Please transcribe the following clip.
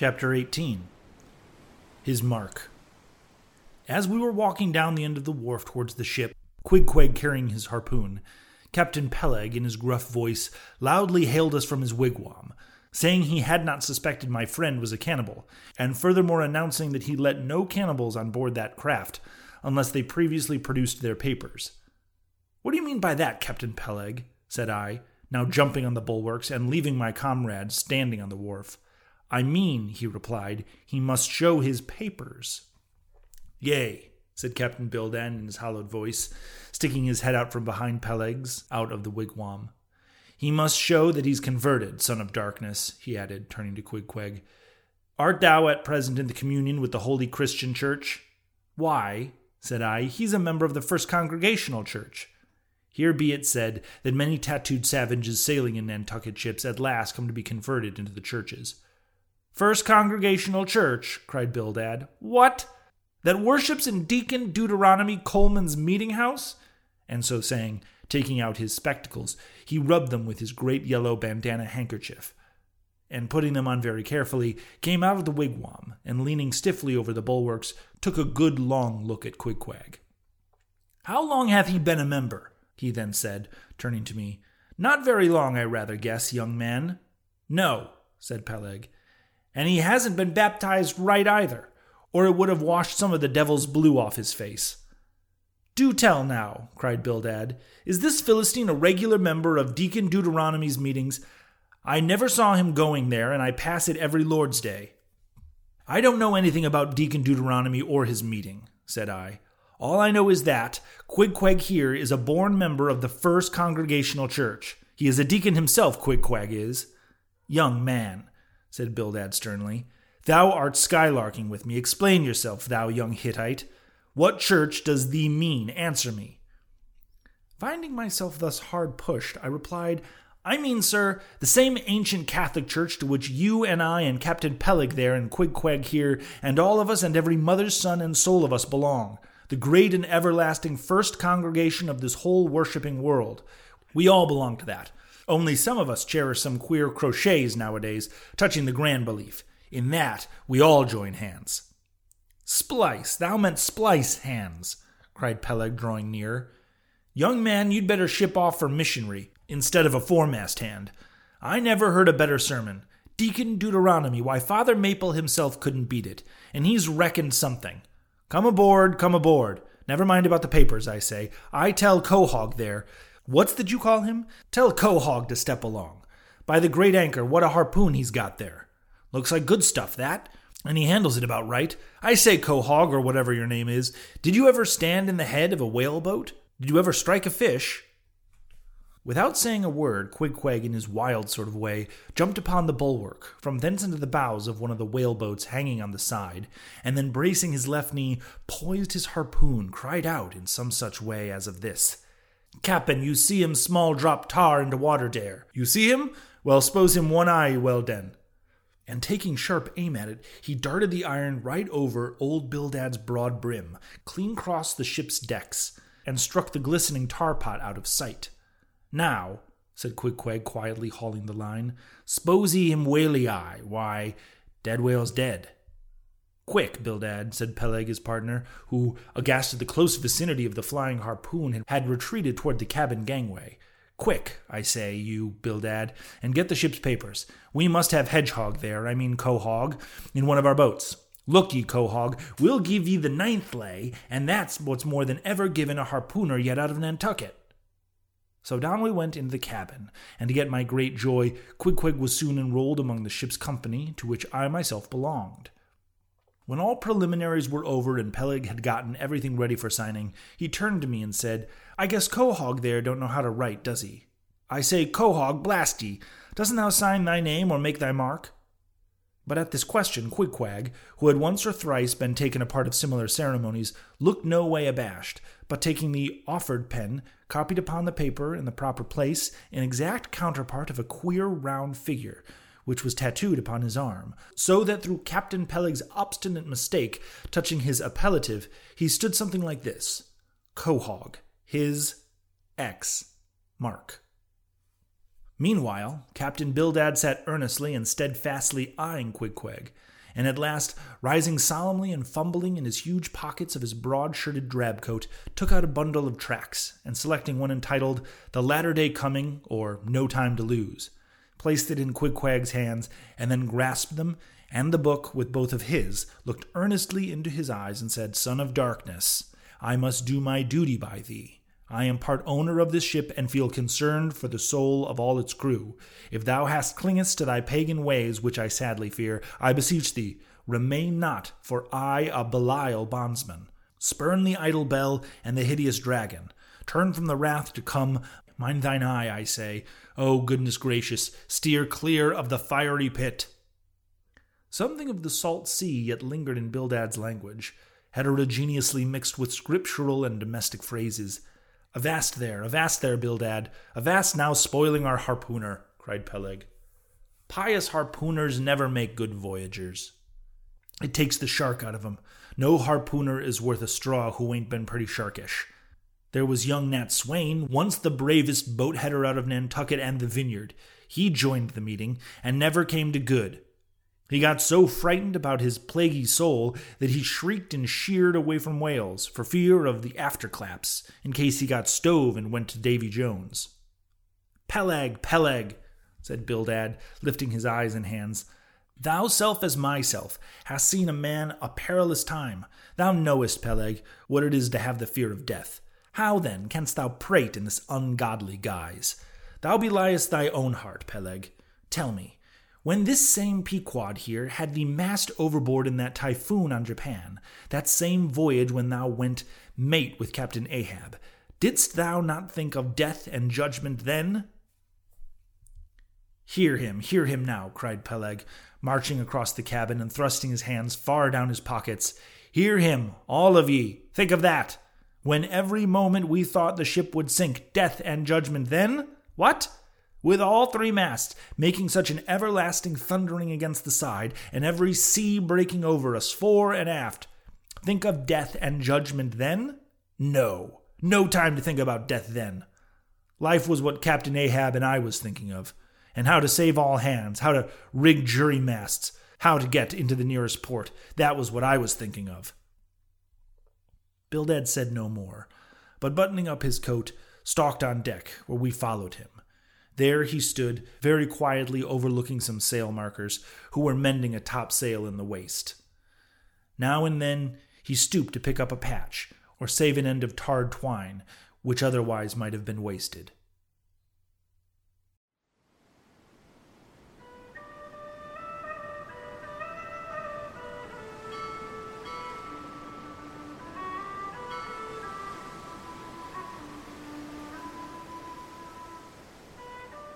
Chapter 18 His Mark. As we were walking down the end of the wharf towards the ship, Queequeg carrying his harpoon, Captain Peleg, in his gruff voice, loudly hailed us from his wigwam, saying he had not suspected my friend was a cannibal, and furthermore announcing that he let no cannibals on board that craft unless they previously produced their papers. What do you mean by that, Captain Peleg? said I, now jumping on the bulwarks and leaving my comrade standing on the wharf. I mean, he replied, he must show his papers. Yea, said Captain Bildad in his hollowed voice, sticking his head out from behind Peleg's, out of the wigwam. He must show that he's converted, son of darkness, he added, turning to Queequeg. Art thou at present in the communion with the Holy Christian Church? Why, said I, he's a member of the First Congregational Church. Here be it said that many tattooed savages sailing in Nantucket ships at last come to be converted into the churches. First Congregational Church, cried Bildad. What? That worships in Deacon Deuteronomy Coleman's meeting house? And so saying, taking out his spectacles, he rubbed them with his great yellow bandana handkerchief, and putting them on very carefully, came out of the wigwam, and leaning stiffly over the bulwarks, took a good long look at Queequeg. How long hath he been a member? he then said, turning to me. Not very long, I rather guess, young man. No, said Peleg and he hasn't been baptized right either, or it would have washed some of the devil's blue off his face. Do tell now, cried Bildad. Is this Philistine a regular member of Deacon Deuteronomy's meetings? I never saw him going there, and I pass it every Lord's Day. I don't know anything about Deacon Deuteronomy or his meeting, said I. All I know is that Queequeg here is a born member of the First Congregational Church. He is a deacon himself, Queequeg is. Young man, said Bildad sternly. Thou art skylarking with me. Explain yourself, thou young Hittite. What church does thee mean? Answer me. Finding myself thus hard pushed, I replied, I mean, sir, the same ancient Catholic Church to which you and I and Captain Peleg there and Queequeg here, and all of us and every mother's son and soul of us belong, the great and everlasting first congregation of this whole worshipping world. We all belong to that. Only some of us cherish some queer crochets nowadays, touching the grand belief. In that, we all join hands. Splice, thou meant splice hands, cried Peleg, drawing near. Young man, you'd better ship off for missionary instead of a foremast hand. I never heard a better sermon. Deacon Deuteronomy, why, Father Mapple himself couldn't beat it, and he's reckoned something. Come aboard, come aboard. Never mind about the papers, I say. I tell Quahog there What's did you call him? Tell Quahog to step along. By the great anchor, what a harpoon he's got there. Looks like good stuff, that. And he handles it about right. I say, Quahog, or whatever your name is, did you ever stand in the head of a whaleboat? Did you ever strike a fish? Without saying a word, Queequeg, in his wild sort of way, jumped upon the bulwark, from thence into the bows of one of the whaleboats hanging on the side, and then bracing his left knee, poised his harpoon, cried out in some such way as of this Cap'n, you see him small drop tar into water dare. You see him? Well, s'pose him one eye, well den. And taking sharp aim at it, he darted the iron right over old Bildad's broad brim, clean across the ship's decks, and struck the glistening tar pot out of sight. Now, said Queequeg, quietly hauling the line, s'pose him whaley eye, why, dead whale's dead. Quick, Bildad, said Peleg, his partner, who, aghast at the close vicinity of the flying harpoon, had retreated toward the cabin gangway. Quick, I say, you, Bildad, and get the ship's papers. We must have Hedgehog there, I mean Quahog, in one of our boats. Look ye, Quahog, we'll give ye the ninth lay, and that's what's more than ever given a harpooner yet out of Nantucket. So down we went into the cabin, and to get my great joy, Queequeg was soon enrolled among the ship's company, to which I myself belonged. When all preliminaries were over and Peleg had gotten everything ready for signing, he turned to me and said, I guess Quahog there don't know how to write, does he? I say, Quahog, blast ye! Doesn't thou sign thy name or make thy mark? But at this question, Queequeg, who had once or thrice been taken a part of similar ceremonies, looked no way abashed, but taking the offered pen, copied upon the paper in the proper place an exact counterpart of a queer round figure, which was tattooed upon his arm, so that through Captain Peleg's obstinate mistake touching his appellative, he stood something like this Quahog, his X mark. Meanwhile, Captain Bildad sat earnestly and steadfastly eyeing Queequeg, and at last, rising solemnly and fumbling in his huge pockets of his broad shirted drab coat, took out a bundle of tracts, and selecting one entitled The Latter Day Coming, or No Time to Lose, placed it in Queequeg's hands, and then grasped them and the book with both of his, looked earnestly into his eyes, and said, Son of darkness, I must do my duty by thee. I am part owner of this ship and feel concerned for the soul of all its crew. If thou hast clingest to thy pagan ways, which I sadly fear, I beseech thee, remain not, for I a Belial bondsman. Spurn the idle bell and the hideous dragon. Turn from the wrath to come. Mind thine eye, I say. Oh, goodness gracious, steer clear of the fiery pit. Something of the salt sea yet lingered in Bildad's language, heterogeneously mixed with scriptural and domestic phrases. Avast there, avast there, Bildad, avast now spoiling our harpooner, cried Peleg. Pious harpooners never make good voyagers. It takes the shark out of 'em. No harpooner is worth a straw who ain't been pretty sharkish. There was young Nat Swain, once the bravest boat header out of Nantucket and the Vineyard. He joined the meeting and never came to good. He got so frightened about his plaguey soul that he shrieked and sheered away from whales for fear of the afterclaps in case he got stove and went to Davy Jones. Peleg, Peleg, said Bildad, lifting his eyes and hands. Thou self as myself hast seen a man a perilous time. Thou knowest, Peleg, what it is to have the fear of death. How then canst thou prate in this ungodly guise? Thou beliest thy own heart, Peleg. Tell me, when this same Pequod here had thee mast overboard in that typhoon on Japan, that same voyage when thou went mate with Captain Ahab, didst thou not think of death and judgment then? Hear him, hear him now, cried Peleg, marching across the cabin and thrusting his hands far down his pockets. Hear him, all of ye. Think of that. When every moment we thought the ship would sink, death and judgment then? What? with all three masts making such an everlasting thundering against the side, and every sea breaking over us fore and aft. Think of death and judgment then? No, no time to think about death then. Life was what Captain Ahab and I was thinking of, and how to save all hands, how to rig jury masts, how to get into the nearest port. That was what I was thinking of. Bildad said no more, but buttoning up his coat, stalked on deck, where we followed him. There he stood, very quietly overlooking some sail markers who were mending a topsail in the waist. Now and then he stooped to pick up a patch or save an end of tarred twine, which otherwise might have been wasted.